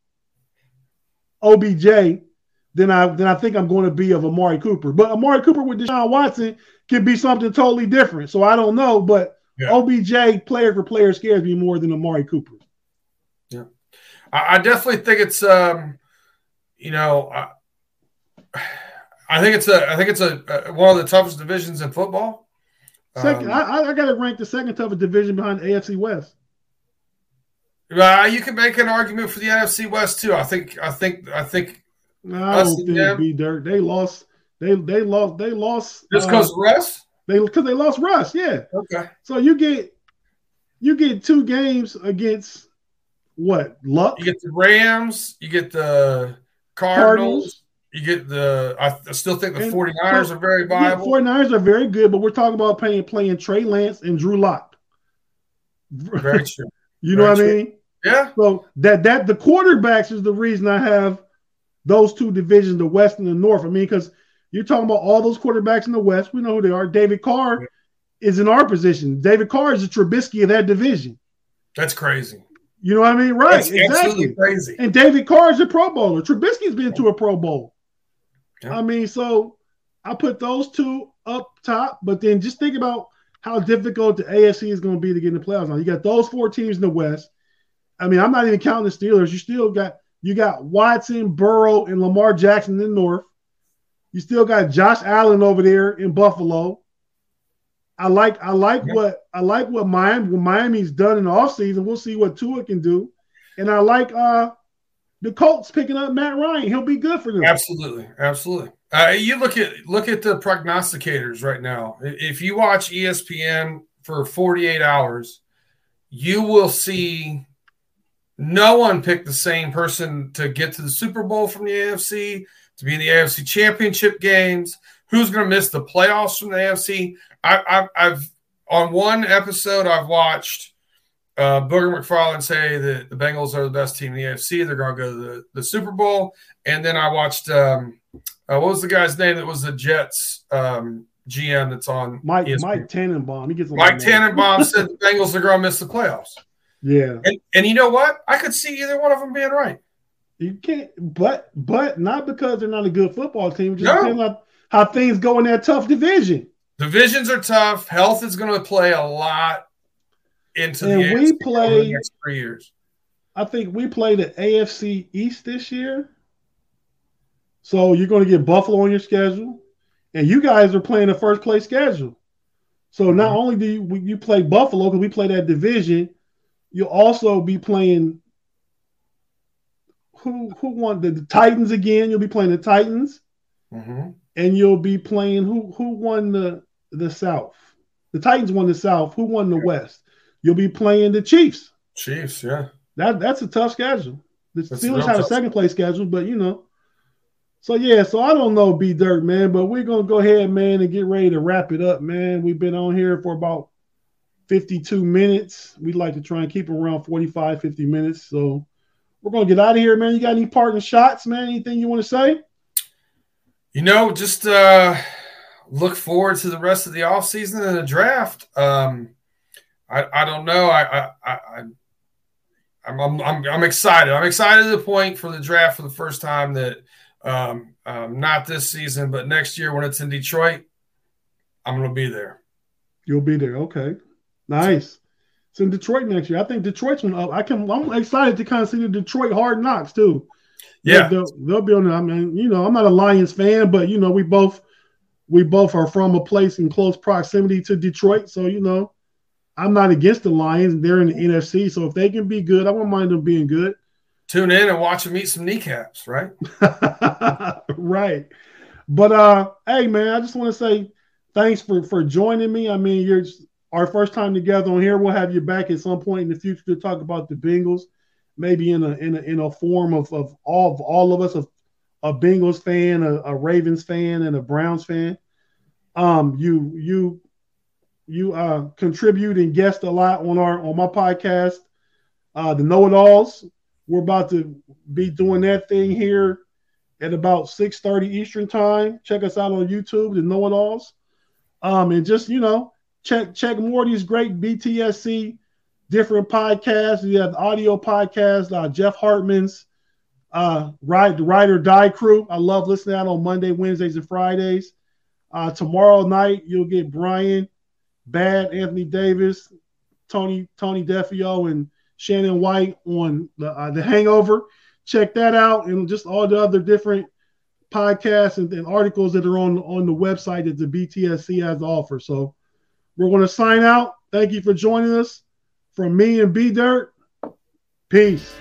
OBJ than I than I think I'm going to be of Amari Cooper. But Amari Cooper with Deshaun Watson can be something totally different. So I don't know, but yeah. OBJ player for player scares me more than Amari Cooper. Yeah, I, I definitely think it's um, you know, I, I think it's a I think it's a, a, one of the toughest divisions in football. Second, um, I, I got to rank the second toughest division behind AFC West. Uh, you can make an argument for the NFC West too. I think. I think. I think. No, I don't think them, be dirt. They lost. They they lost. They lost. Just because uh, Russ. They because they lost Russ. Yeah. Okay. So you get you get two games against what luck. You get the Rams. You get the Cardinals. Cardinals. You get the. I still think the and 49ers are very viable. 49ers are very good, but we're talking about playing playing Trey Lance and Drew Lock. Very <laughs> true. You know what I mean? Yeah. So that that the quarterbacks is the reason I have those two divisions, the West and the North. I mean, because you're talking about all those quarterbacks in the West. We know who they are. David Carr is in our position. David Carr is the Trubisky of that division. That's crazy. You know what I mean? Right. That's exactly. crazy. And David Carr is a Pro Bowler. Trubisky's been to a Pro Bowl. Yeah. I mean, so I put those two up top, but then just think about how difficult the AFC is going to be to get in the playoffs. Now you got those four teams in the West. I mean, I'm not even counting the Steelers. You still got you got Watson, Burrow, and Lamar Jackson in the North. You still got Josh Allen over there in Buffalo. I like I like Yeah. what I like what Miami what Miami's done in the offseason. We'll see what Tua can do. And I like uh the Colts picking up Matt Ryan. He'll be good for them. Absolutely, absolutely. Uh, you look at look at the prognosticators right now. If you watch ESPN for 48 hours, you will see no one picked the same person to get to the Super Bowl from the AFC, to be in the AFC Championship games. Who's going to miss the playoffs from the AFC? I, I, I've on one episode I've watched uh, Booger McFarland say that the Bengals are the best team in the AFC. They're going to go to the, the Super Bowl. And then I watched um, uh, what was the guy's name that was the Jets um, GM that's on Mike ESPN? Mike Tannenbaum. He gets a Mike Tannenbaum said the Bengals are going to miss the playoffs. Yeah. And, and you know what? I could see either one of them being right. You can't, but but not because they're not a good football team. Just No. on how things go in that tough division. Divisions are tough. Health is going to play a lot into And the we AFC play- the next three years. I think we play the AFC East this year. So you're going to get Buffalo on your schedule, and you guys are playing a first place schedule. So not Mhm. only do you, you play Buffalo because we play that division, you'll also be playing who who won the, the Titans again. You'll be playing the Titans. hmm and you'll be playing who who won the the South. The Titans won the South. Who won the West? You'll be playing the Chiefs. Chiefs, yeah. That that's a tough schedule. The That's Steelers had a second place schedule, but you know. So yeah, so I don't know, B Dirt, man, but we're gonna go ahead, man, and get ready to wrap it up, man. We've been on here for about 52 minutes. We'd like to try and keep around 45, 50 minutes. So we're gonna get out of here, man. You got any parting shots, man? Anything you want to say? You know, just uh, look forward to the rest of the offseason and the draft. Um, I, I don't know. I, I, I, I I'm, I'm, I'm, I'm excited. I'm excited to the point for the draft for the first time that um, um, not this season, but next year when it's in Detroit, I'm going to be there. You'll be there. Okay. Nice. It's in Detroit next year. I think Detroit's one up. I can I'm excited to kind of see the Detroit hard knocks too. Yeah. They'll, they'll be on. I mean, you know, I'm not a Lions fan, but you know, we both we both are from a place in close proximity to Detroit. So, you know, I'm not against the Lions. They're in the NFC. So if they can be good, I won't mind them being good. Tune in and watch them eat some kneecaps, right? <laughs> right. But uh, hey man, I just want to say thanks for for joining me. I mean, you're our first time together on here. We'll have you back at some point in the future to talk about the Bengals, maybe in a in a in a form of of all of all of us of a Bengals fan, a, a Ravens fan, and a Browns fan. Um, you you you uh contribute and guest a lot on our on my podcast, uh, the Know It Alls. We're about to be doing that thing here at about 6:30 Eastern time. Check us out on YouTube, the Know It Alls. Um, and just you know, check check more these great BTSC different podcasts. We have audio podcasts, uh, Jeff Hartman's uh ride the Ride or Die crew. I love listening out on Monday, Wednesdays, and Fridays. Uh, tomorrow night you'll get Brian, Bad, Anthony Davis, Tony Tony Defeo, and Shannon White on the uh, the Hangover check that out and just all the other different podcasts and, and articles that are on on the website that the BTSC has to offer. So we're going to sign out. Thank you for joining us. From me and B Dirt, peace.